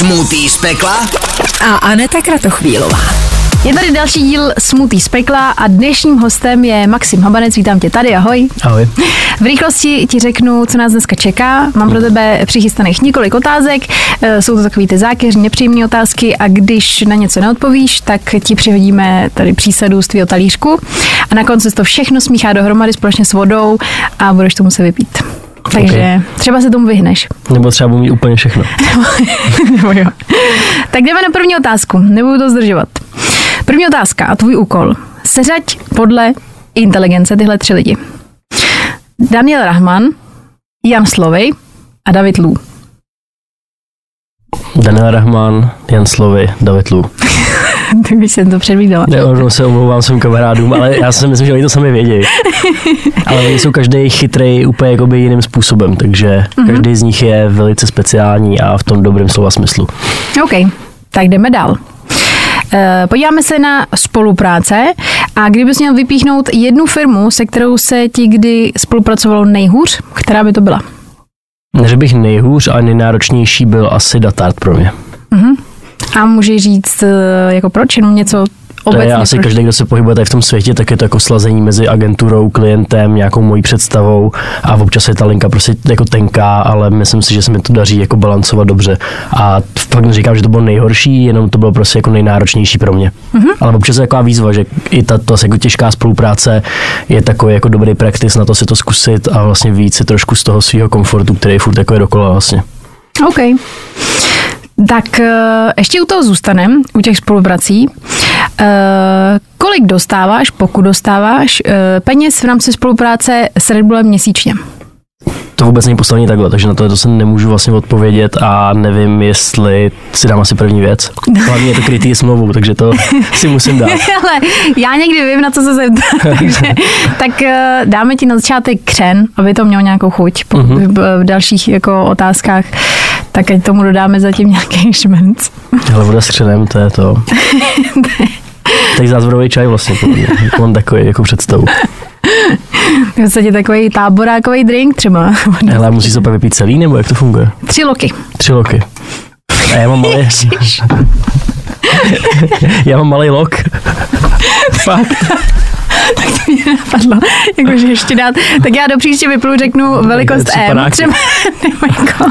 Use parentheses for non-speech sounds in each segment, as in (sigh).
Smutý z pekla a Aneta Kratochvílová. Je tady další díl Smutý z pekla a dnešním hostem je Maxim Habanec. Vítám tě tady, ahoj. Ahoj. V rychlosti ti řeknu, co nás dneska čeká. Mám pro tebe přichystaných několik otázek. Eh, Jsou to takové ty zákeřní, nepříjemné otázky a když na něco neodpovíš, tak ti přihodíme tady přísadu z tvého talířku a na konci se to všechno smíchá dohromady společně s vodou a budeš to muset vypít. Takže okay. třeba se tomu vyhneš. Nebo třeba budu mít úplně všechno. (laughs) Nebo jo. Tak jdeme na první otázku. Nebudu to zdržovat. První otázka a tvůj úkol. Seřaď podle inteligence tyhle tři lidi. Daniel Rahman, Jan Slovej a David Lů. Daniel Rahman, Jan Slovy, David Lu. (laughs) (laughs) tak bych jsem to předvídala. Ne, se omlouvám svým kamarádům, ale já si myslím, že oni to sami vědí. (laughs) Ale oni jsou každý chytrý úplně jakoby jiným způsobem, takže mm-hmm. každý z nich je velice speciální a v tom dobrém slova smyslu. OK, tak jdeme dál. Eh, Podíváme se na spolupráce a kdybys měl vypíchnout jednu firmu, se kterou se ti kdy spolupracovalo nejhůř, která by to byla? Ne, že bych nejhůř a nejnáročnější byl asi Datart pro mě. Uh-huh. A můžeš říct, eh, jako proč, jenom něco To obecně? je asi proč? každý, kdo se pohybuje tady v tom světě, tak je to jako slazení mezi agenturou, klientem, nějakou mojí představou a občas je ta linka prostě jako tenká, ale myslím si, že se mi to daří jako balancovat dobře. A fakt neříkám, že to bylo nejhorší, jenom to bylo prostě jako nejnáročnější pro mě. Mm-hmm. Ale občas je taková výzva, že i ta, ta jako těžká spolupráce je takový jako dobrý praktis na to si to zkusit a vlastně víc si trošku z toho svého komfortu, který je furt jako je dokola vlastně. OK. Tak eh, ještě u toho zůstanem, u těch spoluprací. Eh, Kolik dostáváš, pokud dostáváš, eh, peněz v rámci spolupráce s Red Bullem měsíčně? To vůbec není postavený takhle, takže na to, to se nemůžu vlastně odpovědět a nevím, jestli si dám asi první věc. Hlavně je to krytý smlouvou, takže to (laughs) si musím dát. Ale já někdy vím, na co se zeptat. (laughs) Takže, tak dáme ti na začátek křen, aby to mělo nějakou chuť po, Mhm. v, v dalších jako otázkách. Tak ať tomu dodáme zatím nějaký šmenc. Ale voda s křenem, to je to. (laughs) Tak zázvorový čaj vlastně. Mám takový jako představu. V podstatě takový táborákový drink třeba. Hele, musí se pak vypít celý, nebo jak to funguje? Tři loky. Tři loky. A já mám malý... (laughs) já mám malý lok. (laughs) Fakt. tak to mě napadlo, jakože ještě dát. Tak já do příště vyplu řeknu velikost M, panáky. třeba, (laughs) nebo jako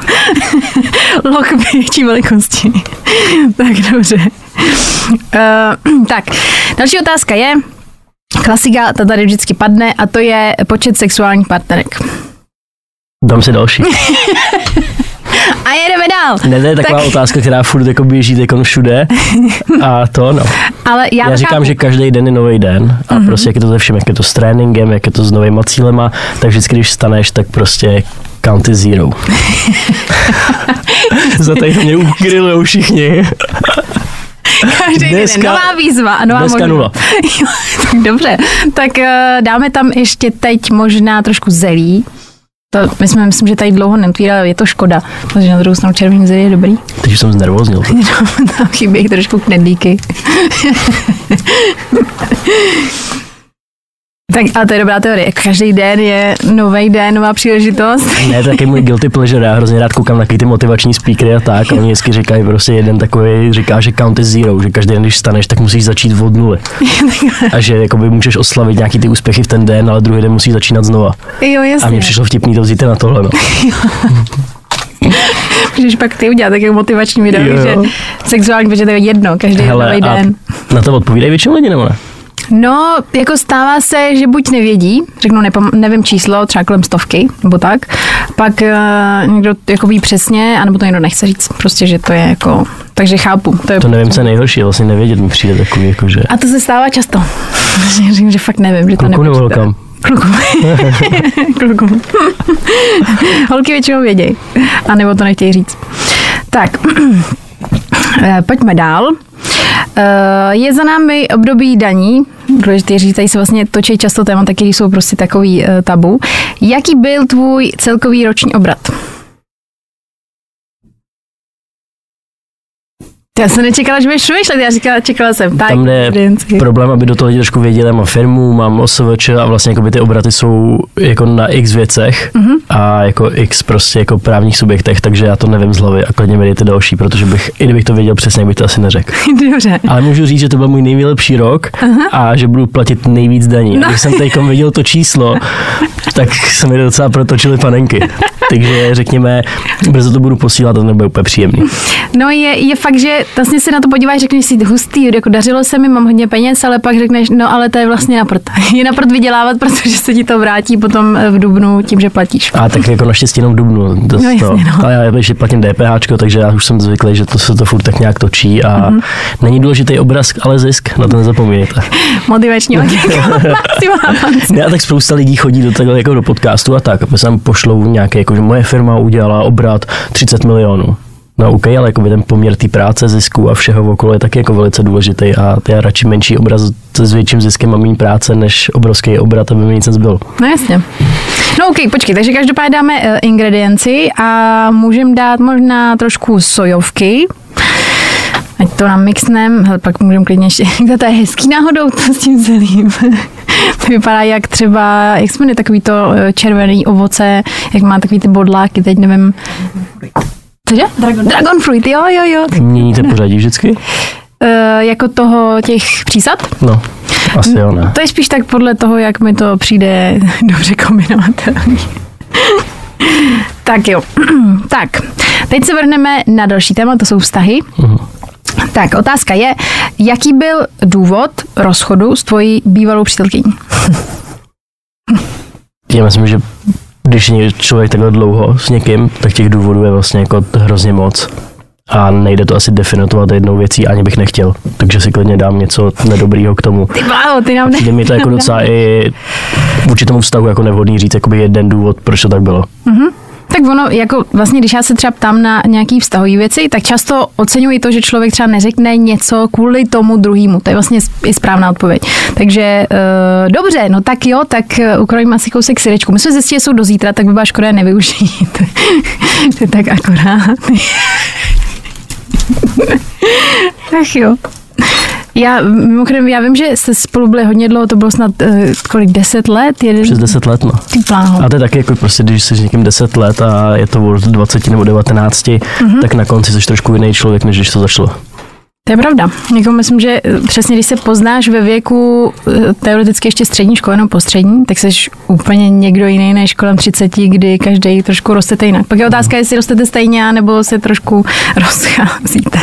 lok větší velikosti. tak dobře. Uh, tak, další otázka je, klasika, ta tady vždycky padne, a to je počet sexuálních partnerek. Dám si další. A jedeme dál. Ne, to je taková Tak- otázka, která furt jako běží teď všude. (laughs) A to no. Ale já, Já říkám, chápu. že každý den je nový den a mm-hmm. prostě jak je to ze všem, jak je to s tréninkem, jak je to s novýma cílema, tak vždycky, když staneš, tak prostě count is zero. (laughs) Za tady mě ugrillujou všichni. Každý den je dneska- nová výzva a nová dneska možnost. nula. (laughs) Dobře, tak eh, dáme tam ještě teď možná trošku zelí. To, my jsme, myslím, že tady dlouho neutvírali, je to škoda, protože na druhou stranu červený zelí je dobrý. Teď jsem znervoznil. (laughs) Tam chybí trošku knedlíky. (laughs) tak, ale to je dobrá teorie. Každý den je nový den, nová příležitost. Ne, to je taky můj guilty pleasure, já hrozně rád koukám na ty motivační speakery a tak a oni vždycky říkají prostě jeden takový, říká, že count is zero, že každý den, když staneš, tak musíš začít od nuly. (laughs) A že jakoby můžeš oslavit nějaký ty úspěchy v ten den, ale druhý den musí začínat znova. jo, jasně. A mně přišlo vtipný to vzít na tohle. No. (laughs) Můžeš pak ty udělat takový motivační video, Jo, jo. že sexuální počet je jedno, každý Hele, nový a den. na to odpovídají většinou lidi, nebo ne? No, jako stává se, že buď nevědí, řeknou, nepam- nevím číslo, třeba kolem stovky, nebo tak, pak uh, někdo jako ví přesně, anebo to někdo nechce říct, prostě, že to je jako, takže chápu. To, je To nevím, co je nejhorší, vlastně nevědět mi přijde takový, jako že... A to se stává často. (laughs) Říkám, že fakt nevím, že to Kluku nebo nepočítá. holkám? Kluku. (laughs) Kluku. (laughs) Holky většinou vědějí, anebo to nechtějí říct. Tak, (clears throat) eh, pojďme dál. Eh, Je za námi období daní, důležité říct, tady se vlastně točí často témata, které jsou prostě takový eh, tabu. Jaký byl tvůj celkový roční obrat? Já jsem nečekala, že budeš přemýšlet, já říkala, čekala jsem. Tak, Tam ingredienci. problém, aby do toho lidi trošku věděli, mám firmu, mám OSVČ a vlastně jako by ty obraty jsou jako na x věcech Mhm. a jako x prostě jako právních subjektech, takže já to nevím z hlavy a klidně mi dejte další, protože bych, i kdybych to věděl přesně, bych to asi neřekl. (laughs) Dobře. Ale můžu říct, že to byl můj nejlepší rok a že budu platit nejvíc daní. No. Když jsem teď viděl to číslo, (laughs) tak se mi docela protočily panenky. Takže řekněme, brzo to budu posílat a to nebude úplně příjemný. No je, je fakt, že vlastně se na to podíváš, řekneš si hustý, jako dařilo se mi, mám hodně peněz, ale pak řekneš, no ale to je vlastně na prd. (laughs) Je na prd vydělávat, protože se ti to vrátí potom v dubnu tím, že platíš. A tak jako naštěstí jenom v Dubnu. To, No jasně, no. Ale já ještě platím DPH, takže já už jsem zvyklý, že to se to furt tak nějak točí a Mhm. mm-hmm. není důležitý obraz, ale zisk, na to nezapomínejte. (laughs) Motivační (laughs) a tak spousta lidí chodí do takhle jako do podcastu a tak, a sem pošlou nějaké, jako že moje firma udělala obrat 30 milionů. No OK, ale jako ten poměr té práce, zisku a všeho okolo je taky jako velice důležitý a já radši menší obraz s větším ziskem a méně práce, než obrovský obrat, aby mi nic nezbylo. No jasně. No ok, počkej, takže každopádně dáme uh, ingredienci a můžeme dát možná trošku sojovky. Ať to namixnem, hele, pak můžeme klidně ještě, (laughs) to je hezký náhodou to s tím celým. (laughs) to vypadá jak třeba, jak se jmenuje takový to eh, červený ovoce, jak má takový ty bodláky, teď nevím. Cože? Dragon, Dragon fruit, jo, jo, jo. Měníte pořadí vždycky? Uh, jako toho těch přísad? No, asi jo, ne. To je spíš tak podle toho, jak mi to přijde (laughs) dobře kombinovatelný. tak jo. (clears throat) tak, teď se vrhneme na další téma, to jsou vztahy. Tak, otázka je, jaký byl důvod rozchodu s tvojí bývalou přítelkyní? (laughs) Já myslím, že když je člověk takhle dlouho s někým, tak těch důvodů je vlastně jako hrozně moc. A nejde to asi definovat jednou věcí, ani bych nechtěl. Takže si klidně dám něco nedobrýho k tomu. Ty bláho, ty nám ne... Přijde mi to jako docela i vůči tomu vztahu jako nevhodný říct jakoby jeden důvod, proč to tak bylo. Tak ono, jako vlastně, když já se třeba ptám na nějaký vztahový věci, tak často oceňuji to, že člověk třeba neřekne něco kvůli tomu druhému. To je vlastně i správná odpověď. Takže uh, dobře, no tak jo, tak uh, ukrojím asi kousek syrečku. My jsme zjistili, že jsou do zítra, tak by byla škoda nevyužít. (laughs) to je tak akorát. (laughs) tak jo. Já, mimochodem, já vím, že jste spolu byli hodně dlouho, to bylo snad uh, kolik, deset let? Jeden, Přes 10 let, no. Ty pláho. A to je taky jako prostě, když jsi s někým 10 let a je to od 20 nebo 19, mm-hmm. tak na konci jsi trošku jiný člověk, než když to začalo. To je pravda. Jako myslím, že eh, přesně když se poznáš ve věku eh, teoreticky ještě střední školy nebo postřední, tak jsi úplně někdo jiný než kolem 30, kdy každý trošku rostete jinak. Pak je otázka, jestli rostete stejně, nebo se trošku (laughs) rozcházíte.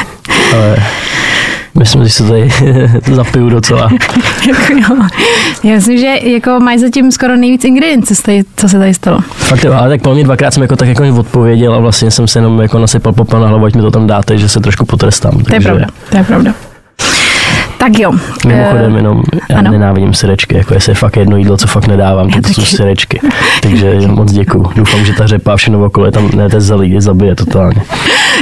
Ale myslím, že se tady (laughs) zapiju docela. (laughs) Já myslím, že jako mají zatím skoro nejvíc ingrediencí, co se tady- co se tady stalo. Fakt jo, ale tak po mě dvakrát jsem jako tak jako odpověděl a vlastně jsem se jenom jako nasypal popel na hlavu, ať mi to tam dáte, že se trošku potrestám. To je pravda. To je pravda. Tak jo. Mimochodem Eh, jenom, já ano. nenávidím syrečky, jako jestli je fakt jedno jídlo, co fakt nedávám, tak to jsou syrečky. Takže moc děkuju. Doufám, že ta řepa a všechno okolo je tam, ne, to je zelí, je zabije totálně.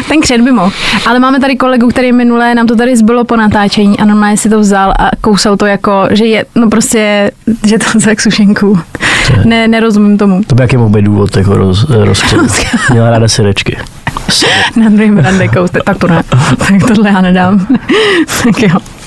Ten křet by mohl. Ale máme tady kolegu, který minulé nám to tady zbylo po natáčení a normálně si to vzal a kousal to jako, že je, no prostě, že to za sušenku. Ne, nerozumím tomu. To by jaký mohl být důvod jako roz, rozkřet. (laughs) Měla ráda syrečky. Na druhém rande kouste, tak to ne. Tak tohle já nedám. (laughs) tak jo.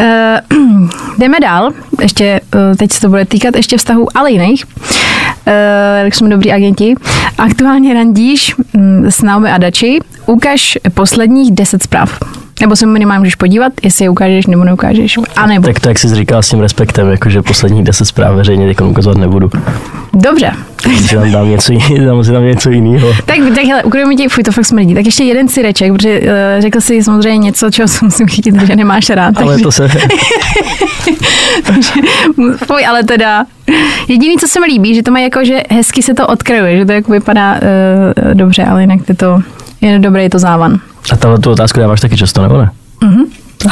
Uh, (clears throat) jdeme dál, ještě uh, teď se to bude týkat ještě vztahů, ale jiných. Uh, jak jsme dobrý agenti. Aktuálně randíš mm, s Naomi Adachi. Ukaž posledních 10 zpráv. Nebo se minimálně můžeš podívat, jestli je ukážeš nebo neukážeš. A nebo. Tak to, jak jsi říkal s tím respektem, jakože posledních deset zpráv veřejně teď ukazovat nebudu. Dobře. Si tam dám něco, jiného, dám si tam něco jiného. (laughs) Tak, tak hele, ukrojíme ti, fuj, to fakt smrdí. Tak ještě jeden syreček, protože uh, řekl jsi samozřejmě něco, čeho se musím chytit, že nemáš rád. Ale takže- to se, Takže, (laughs) fuj, ale teda, jediný, co se mi líbí, že to má jako, že hezky se to odkrajuje, že to jako vypadá uh, dobře, ale jinak je to, je dobrý je to závan. a tahle tu otázku dáváš taky často, nebo ne? Mhm.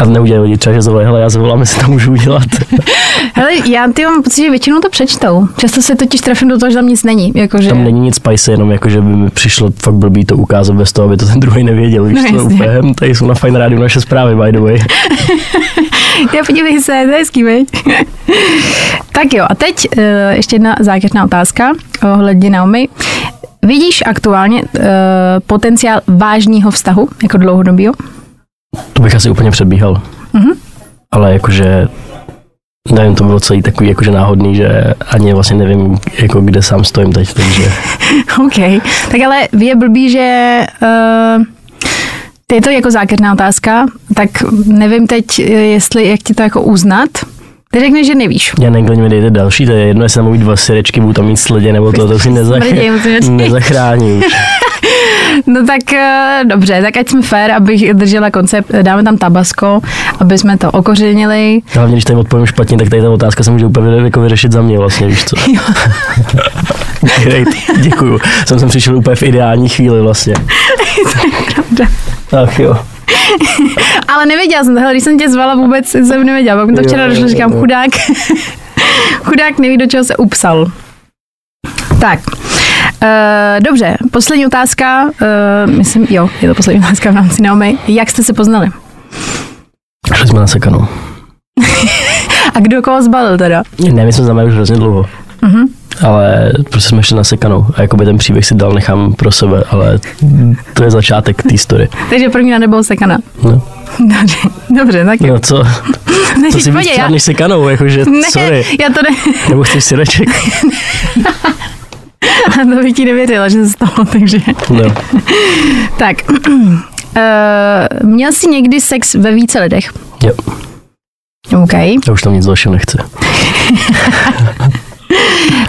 A neudělají lidi třeba, že zavolají, hele, já zavolám, jestli to můžu udělat. (laughs) Hele, já ty mám pocit, že většinou to přečtou. Často se totiž trefím do toho, že tam nic není. Jakože... Tam není nic spicy, jenom jako, že by mi přišlo fakt blbý to ukázat bez toho, aby to ten druhý nevěděl. Víš, No, to úplně, hm, tady jsou na Fine Radio naše zprávy, by the way. (laughs) (laughs) Já podívej se, to je hezký, veď? (laughs) tak jo, a teď uh, ještě jedna zákeřná otázka ohledně Naomi. Vidíš aktuálně uh, potenciál vážného vztahu, jako dlouhodobýho? To bych asi úplně předbíhal. Mhm. Ale jakože, nevím, to bylo celý takový jakože náhodný, že ani vlastně nevím, jako kde sám stojím teď, takže (laughs) OK. Tak ale je blbý, že uh, je to jako zákeřná otázka, tak nevím teď, jestli, jak ti to jako uznat. Ty řekneš, že nevíš. já nevím, klidně mi dejte další, to je jedno, jestli tam mít dva syrečky, budu tam mít sledě, nebo to, to si nezach... Nezachrání. (laughs) No tak eh, dobře, tak ať jsme fair, abych držela koncept, dáme tam tabasko, aby jsme to okořenili. Hlavně, když tady odpovím špatně, tak tady ta otázka se může úplně jako vyřešit za mě vlastně, víš co. (laughs) Great, děkuju. Jsem sem přišel úplně v ideální chvíli vlastně. (laughs) Pravda. Ach jo. (laughs) Ale nevěděla jsem to, když jsem tě zvala vůbec, jsem nevěděla, pak mi to včera došlo, říkám, chudák, (laughs) chudák neví, do čeho se upsal. Tak, Uh, dobře, poslední otázka, uh, myslím, jo, je to poslední otázka v rámci Naomi. Jak jste se poznali? Šli jsme na sekanou. (laughs) A kdo koho zbalil teda? Ne, my jsme znamenali už hrozně dlouho. Mhm. Ale prostě jsme šli na sekanou a jakoby ten příběh si dal nechám pro sebe, ale to je začátek té story. Takže první na nebyl sekana. No, Dobře, (laughs) dobře, tak jo. no co, Ne, to si víc já- než sekanou, jakože ne, sorry. já to ne, Nebo chceš syreček? (laughs) to bych ti nevěřila, že se stalo, takže. No. (laughs) Tak, uh, (clears throat) měl jsi někdy sex ve více lidech? Jo, OK. já už tam nic dalšího nechci.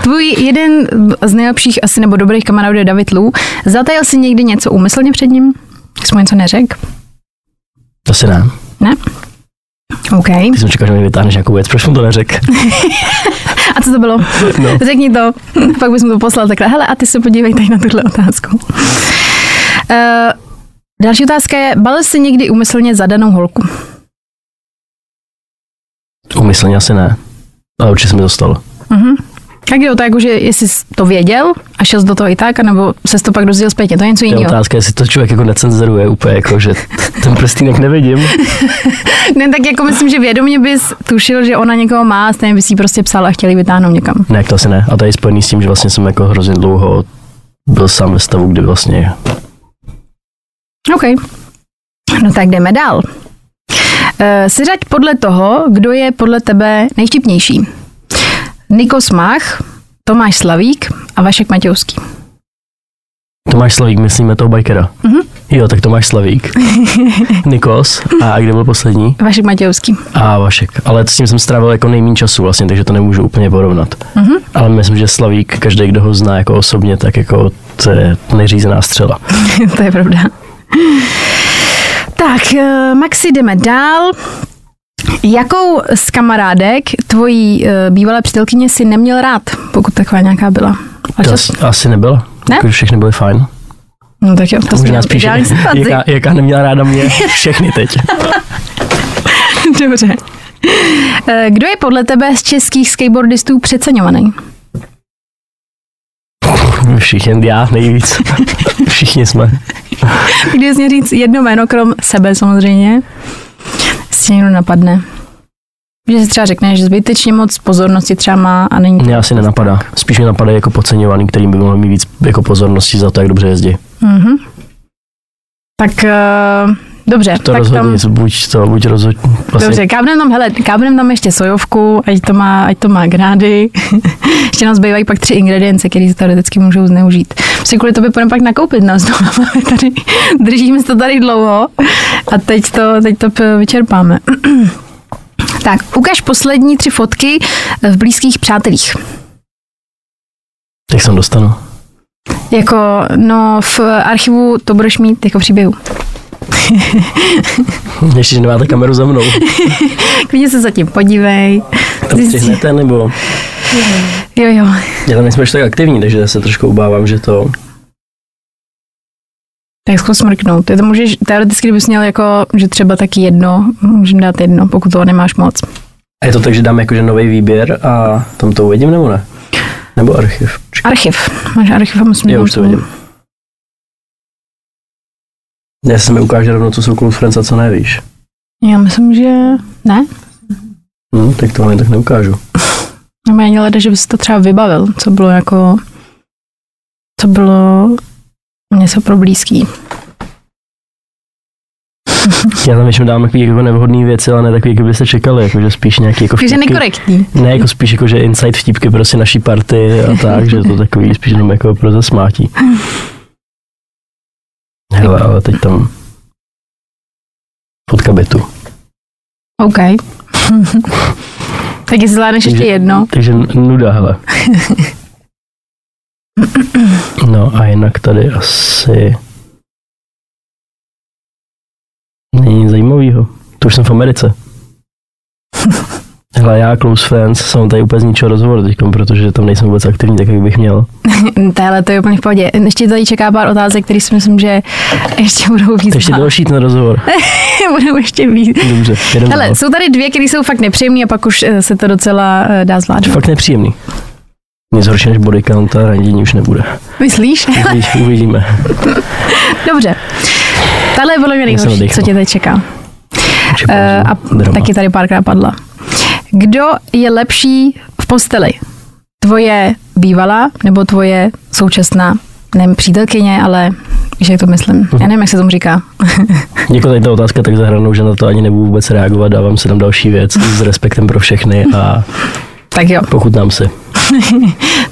Tvůj jeden z nejlepších asi nebo dobrých kamarádů je David Lu. Zatajil jsi někdy něco úmyslně před ním? Jsi mu něco neřekl? Asi ne. Ne? OK. Ty jsem čekal, že mi vytáhneš nějakou věc, proč mu to neřekl? (laughs) A co to bylo? No. Řekni to. (laughs) Pak bys mu to poslal takhle. Hele, a ty se podívej tady na tuhle otázku. Uh, další otázka je, balil jsi někdy úmyslně zadanou holku? Umyslně asi ne. Ale určitě se mi to stalo. Mhm. A kde o to, jakože jestli jsi to věděl a šel do toho i tak, anebo se to pak dozvěděl zpětně, to je něco Je jiného. otázka, jestli to člověk jako necenzuruje úplně, jako, že ten prstínek nevidím. (laughs) Ne, tak jako myslím, že vědomě bys tušil, že ona někoho má, stejně bys jí prostě psal a chtěli vytáhnout někam. Ne, to asi ne. A to je spojený s tím, že vlastně jsem jako hrozně dlouho byl sám ve stavu, kdy vlastně OK. No tak jdeme dál. Uh, seřaď podle toho, kdo je podle tebe nejvtipnější. Nikos Mach, Tomáš Slavík a Vašek Matějovský. Tomáš Slavík, myslíme toho bajkera. Mhm. Jo, tak Tomáš Slavík, (laughs) Nikos a kde byl poslední? Vašek Matějovský. A Vašek. Ale s tím jsem strávil jako nejméně času vlastně, takže to nemůžu úplně porovnat. Mhm. Ale myslím, že Slavík, každý, kdo ho zná jako osobně, tak jako to je neřízená střela. (laughs) to je pravda. Tak, uh, Maxi, jdeme dál. Jakou z kamarádek tvojí uh, bývalé přítelkyně si neměl rád, pokud taková nějaká byla? A To čas, asi, nebylo. Ne? Jako, všechny byly fajn. no tak jo, to Možná spíš, (laughs) jaká, jaká neměla ráda mě, (laughs) všechny teď. (laughs) Dobře. Eh, Kdo je podle tebe z českých skateboardistů přeceňovaný? Všichni, já nejvíc. Všichni jsme. Když mě říct jedno jméno, krom sebe samozřejmě, si někdo napadne. Že si třeba řekne, že zbytečně moc pozornosti třeba má a není to. Mě asi nenapadá. Spíš mě napadají jako podceňovaný, kterým by mohli mít víc jako pozornosti za to, jak dobře jezdí. Mhm. Tak uh, dobře, To tak rozhodně, tam, buď to, buď rozhodně. Vlastně, dobře, kábnem tam, hele, kábnem tam ještě sojovku, ať to má, ať to má grády. (laughs) ještě nám zbývají pak tři ingredience, které se teoreticky můžou zneužít. Si kvůli tobě půjdeme pak nakoupit na znovu. (laughs) tady, držíme se to tady dlouho a teď to, teď to vyčerpáme. (clears throat) tak, ukaž poslední tři fotky v blízkých přátelích. Jak jsem dostanu. Jako, no, v archivu to budeš mít jako příběhu. (laughs) Ještě, že nemáte kameru za mnou. (laughs) Klidně se zatím podívej. To stihnete, nebo... Jo, jo. Já tam nejsme tak aktivní, takže se trošku obávám, že to... Tak zkus smrknout. Ty to můžeš, teoreticky, kdybys měl jako, že třeba taky jedno, můžeme dát jedno, pokud toho nemáš moc. A je to tak, že dám jakože nový výběr a tam to uvidím, nebo ne? Nebo archiv? Počkej, Archiv. Máš archiv a musím Já už to vidím. Já se mi ukáže rovnou, co jsou Friends a co nevíš. Já myslím, že ne. Hm, tak to ani tak neukážu. Nebo ani leda, že bys to třeba vybavil, co bylo jako, co bylo něco pro blízký. Já tam většinou dám takový jako nevhodný věci, ale ne takový, jak byste čekali, jakože spíš nějaký jako Takže vtipky. nekorektní. Ne, jako spíš jako, že inside vtipky prostě naší party a tak, že to takový spíš jenom jako pro zasmátí. Hele, ale teď tam fotka bytu. OK. (laughs) tak jestli zvládneš ještě jedno. Takže nuda, hele. No a jinak tady asi není zajímavého. To už jsem v Americe. Hele, já Close Friends jsem tady úplně z ničeho rozhovoru teď, protože tam nejsem vůbec aktivní, tak jak bych měl. (laughs) Tahle to je úplně v pohodě. Ještě tady čeká pár otázek, které si myslím, že ještě budou víc. Ještě další ten rozhovor. (laughs) budou ještě víc. Dobře, jedem Hele, dál. jsou tady dvě, které jsou fakt nepříjemné a pak už eh, se to docela eh, dá zvládnout. Fakt nepříjemný. Nic horší než body count a randění už nebude. Myslíš? Uvidí- Uvidíme. (laughs) Dobře. Tahle je podle mě nejhorší, co tě teď čeká. Eh, a taky tady párkrát padla. Kdo je lepší v posteli? Tvoje bývalá nebo tvoje současná, nevím, přítelkyně, ale jak to myslím. Já nevím, jak se tomu říká. (laughs) Jako tady ta otázka tak zahranou, že na to ani nebudu vůbec reagovat, dávám si tam další věc s respektem pro všechny a Tak jo. pokud nám si. (laughs)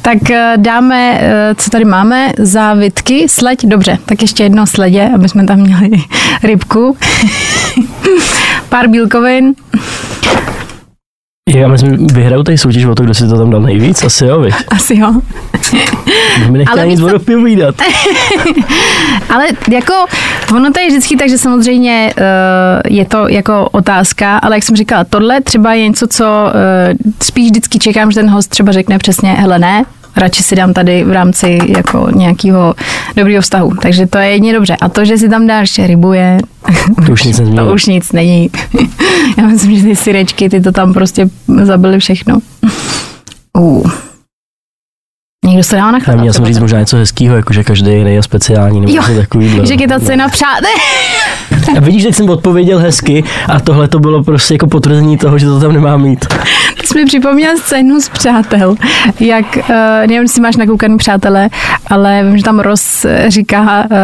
Tak eh, dáme, eh, co tady máme, závitky, sleď, dobře, tak ještě jedno sledě, aby jsme tam měli (laughs) rybku. Pár bílkovin. Já myslím, vyhraju tady soutěž o to, kdo si to tam dal nejvíc, asi jo, viď? (laughs) Asi jo. My nechtěli Ale nic víš co- odopovídat. (laughs) Ale jako, ono to je vždycky tak, že samozřejmě uh, je to jako otázka, ale jak jsem říkala, tohle třeba je něco, co uh, spíš vždycky čekám, že ten host třeba řekne přesně, hele ne, radši si dám tady v rámci jako nějakého dobrého vztahu. Takže to je jedině dobře. A to, že si tam dáš rybu je, To už nic (laughs) to už nic není. (laughs) Já myslím, že ty syrečky, ty to tam prostě zabili všechno. (laughs) Uh. Někdo se dá na Já měl jsem říct možná něco hezkého, jakože každý je jiný je speciální, nebo Jo, něco takovýhle. že je ta cena přátel. A vidíš, teď jsem odpověděl hezky a tohle to bylo prostě jako potvrzení toho, že to tam nemá mít. Ty jsi mi připomněl scénu z Přátel, jak, uh, nevím, jestli máš nakoukaný Přátelé, ale vím, že tam Ross říká uh,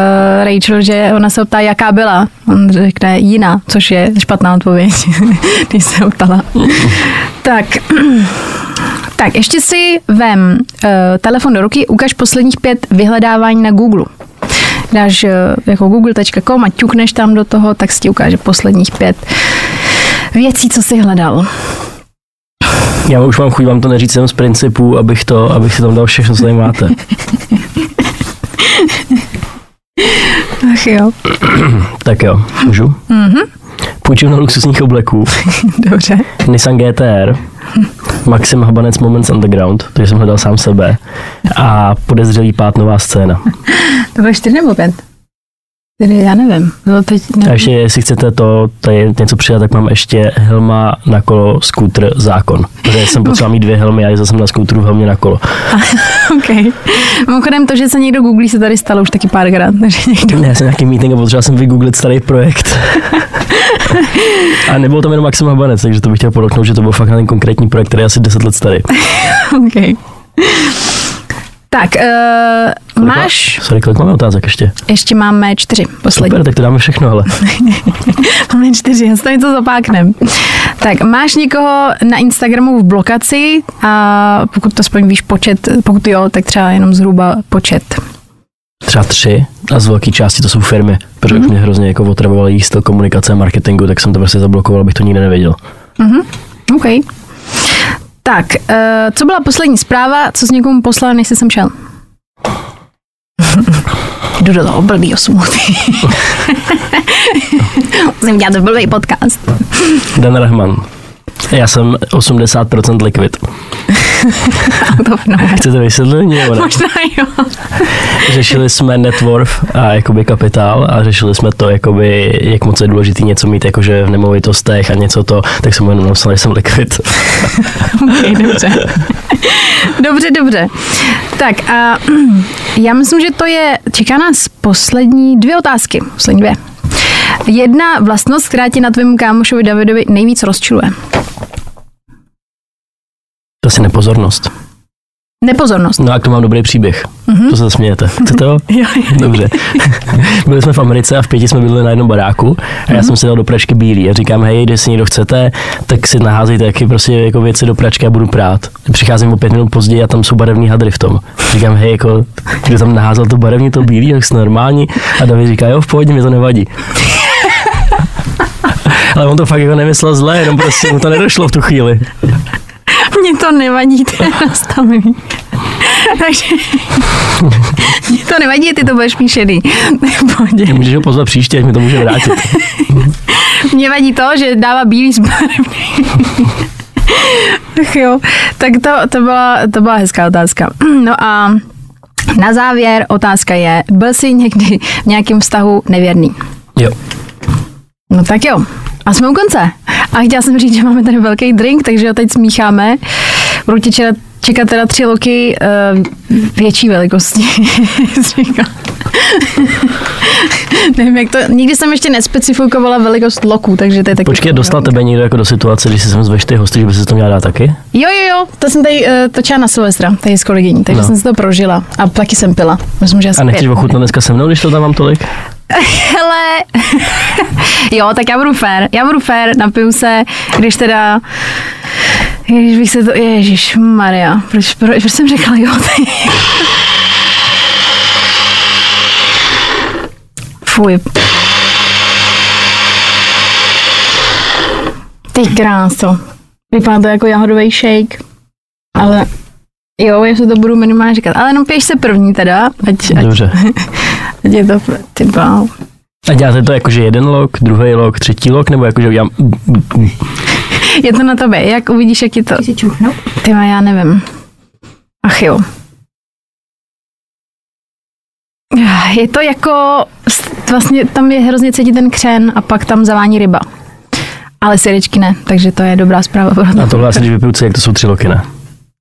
Rachel, že ona se ptá, jaká byla. On řekne jiná, což je špatná odpověď, (laughs) když se ho ptala. tak, tak, ještě si vem uh, telefon do ruky, ukaž posledních pět vyhledávání na Google. Dáš uh, jako google.com a ťukneš tam do toho, tak si ti ukáže posledních pět věcí, co jsi hledal. Já už mám chuť vám to neříct jenom z principu, abych to, abych si tam dal všechno, co tady máte. (laughs) Ach jo. Tak jo, můžu? Mhm půjčovna luxusních obleků. (laughs) Dobře. Nissan GTR. Maxim Habanec Moments Underground, takže jsem hledal sám sebe. A podezřelý pát nová scéna. (laughs) to bylo čtyři nebo pět? Já nevím. Bylo teď A nevím. ještě, jestli chcete to, tady něco přidat, tak mám ještě helma na kolo, skútr, zákon. Protože jsem potřeboval mít dvě helmy a jezdil jsem na skútru v helmě na kolo. (laughs) OK. Mimochodem to, že se někdo googlí, se tady stalo už taky párkrát. Takže někdo... Ne, já jsem nějaký meeting a potřeboval jsem vygooglit starý projekt. (laughs) a nebyl tam jenom Maxim Habanec, takže to bych chtěl podotknout, že to byl fakt na ten konkrétní projekt, který je asi 10 let starý. (laughs) OK. Tak, uh, máš, Sorry, kolik máme otázek ještě? ještě máme čtyři, poslední. Super, tak to dáme všechno, ale. (laughs) Máme čtyři, já to zapáknem. Tak, máš někoho na Instagramu v blokaci a pokud to aspoň víš počet, pokud jo, tak třeba jenom zhruba počet. Třeba tři a z velké části to jsou firmy, protože Mhm. už mě hrozně jako otravoval jejich styl komunikace a marketingu, tak jsem to prostě zablokoval, abych to nikdy nevěděl. Mhm. OK. Tak, uh, co byla poslední zpráva, co s někomu poslal, než jsi sem šel? Jdu do toho blbýho smutí. (laughs) Musím dělat blbý podcast. Dan Rahman. Já jsem 80% likvid. (laughs) (laughs) Chcete ne? Možná jo. Řešili jsme net worth a jakoby kapitál a řešili jsme to, jakoby, jak moc je důležitý něco mít jakože v nemovitostech a něco to, tak jsem mu jenom napsal, že jsem likvid. (laughs) Okay, dobře. Dobře, dobře. Tak a (clears throat) já myslím, že to je, čeká nás poslední dvě otázky. Poslední dvě. Jedna vlastnost, která tě na tvém kámošovi Davidovi nejvíc rozčiluje. To asi nepozornost. Nepozornost. No a tomu mám dobrý příběh. Mm-hmm. To se smějete. Chcete ho? (laughs) Jo, jo. Dobře. (laughs) Byli jsme v Americe a v pěti jsme bydleli na jednom baráku a já mm-hmm. jsem si dal do pračky bílý a říkám, hej, když si někdo chcete, tak si naházejte taky prostě jako věci do pračky a budu prát. Přicházím o pět minut později a tam jsou barevní hadry v tom. Říkám, hej, jako, kdo tam naházel to barevní, to bílý, tak jsi normální. A David říká, jo, v pohodě, mi to nevadí. (laughs) Ale on to fakt jako nemyslel zle, jenom prostě mu to nedošlo v tu chvíli. Mně to nevadí, to je (laughs) nastavení. Takže mně to nevadí, ty to budeš píšený. Pohodě. Můžeš ho pozvat příště, ať mi to může vrátit. (laughs) Mně vadí to, že dává bílý. Tak jo, tak to, to, byla, to byla hezká otázka. No a na závěr otázka je, byl jsi někdy v nějakém vztahu nevěrný? Jo. No tak jo. A jsme u konce. A chtěla jsem říct, že máme tady velký drink, takže ho teď smícháme. Budu tě čekat, čekat teda tři loky uh, větší velikosti. (laughs) (laughs) Nevím, jak to, nikdy jsem ještě nespecifikovala velikost loků, takže to je taky... Počkej, dostal tebe někdo jako do situace, když jsi sem zveš ty hosty, že by se to měla dát taky? Jo, jo, jo, to jsem tady uh, točila na Silvestra, tady s kolegyní, takže No. jsem si to prožila. A taky jsem pila. Myslím, že asi A nechceš ochutnat dneska se mnou, když to tam mám tolik? (laughs) Hele, (laughs) jo, tak já budu fér, já budu fér, napiju se, když teda, když bych se to, Ježíš Maria, proč, proč, proč jsem řekla jo? (laughs) Fuj. Ty kráso. Vypadá to jako jahodový shake, ale jo, já se to budu minimálně říkat. Ale jenom pěš se první teda, ať, ať, Dobře. (laughs) ať je to, ty bál. A děláte to jako, že jeden lok, druhý lok, třetí lok, nebo jako, že udělám... Je to na tobě, jak uvidíš, jak je to. Ty já nevím. Ach jo. Je to jako, vlastně tam je hrozně cítit ten křen a pak tam zavání ryba. Ale syrečky ne, takže to je dobrá zpráva. Pro A tohle asi, když vypiju jak to jsou tři loky, ne?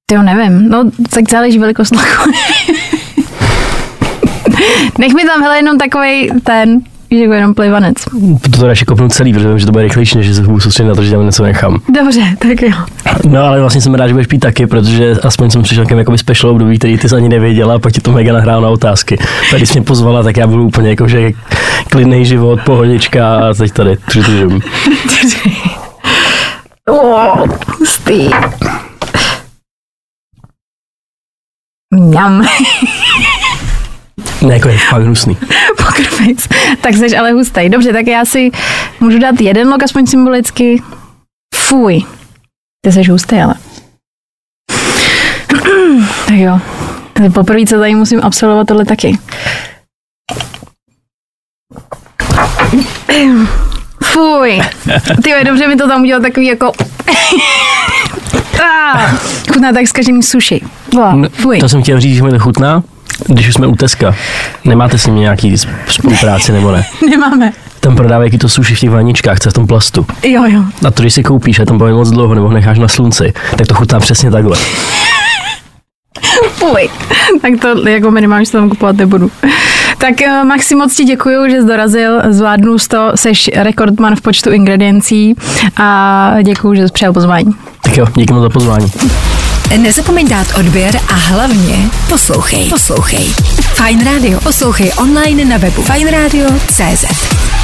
Ty jo, nevím. No, tak záleží velikost laku. Nech mi tam, hele, jenom takovej ten, víš, jako jenom plivanec. To to radši kopnu celý, protože vím, že to bude rychlejší, než že se budu soustředit na to, že tam něco nechám. Dobře, tak jo. No ale vlastně jsem rád, že budeš pít taky, protože aspoň jsem přišel k jakoby special období, který ty jsi ani nevěděla a pak ti to mega nahrál na otázky. Tak když jsi mě pozvala, tak já budu úplně jako, že klidný život, pohodička a teď tady přitužím. (laughs) Oh, hustý. Mňam. Ne, jako je fakt hnusný. (laughs) Face. Tak jsi ale hustý. Dobře, tak já si můžu dát jeden lok, aspoň symbolicky. Fuj. Ty jsi hustý, ale. (clears throat) tak jo. Poprvé, co tady musím absolvovat tohle taky. (clears throat) Fuj. Ty jo, dobře mi to tam udělal takový jako... (laughs) Ah, Chutná tak zkažený sushi. Wow, No, to jsem chtěl říct, že mi to chutná, když už jsme u Teska. Nemáte s nimi nějaký sp- spolupráci nebo ne? (laughs) Nemáme. Tam prodávají jaký to sushi v těch vaničkách, co je v tom plastu. Jo, jo. A to, když si koupíš a tam bude moc dlouho nebo ho necháš na slunci, tak to chutná přesně takhle. Fuj. Tak to jako minimálně se tam kupovat nebudu. Tak eh, Maxi, moc ti děkuji, že jsi dorazil, zvládnu jsi to, seš rekordman v počtu ingrediencí a děkuji, že jsi přijal pozvání. Tak jo, díky moc za pozvání. Nezapomeň dát odběr a hlavně poslouchej. Poslouchej. Fine Radio. Poslouchej online na webu fajnradio.cz.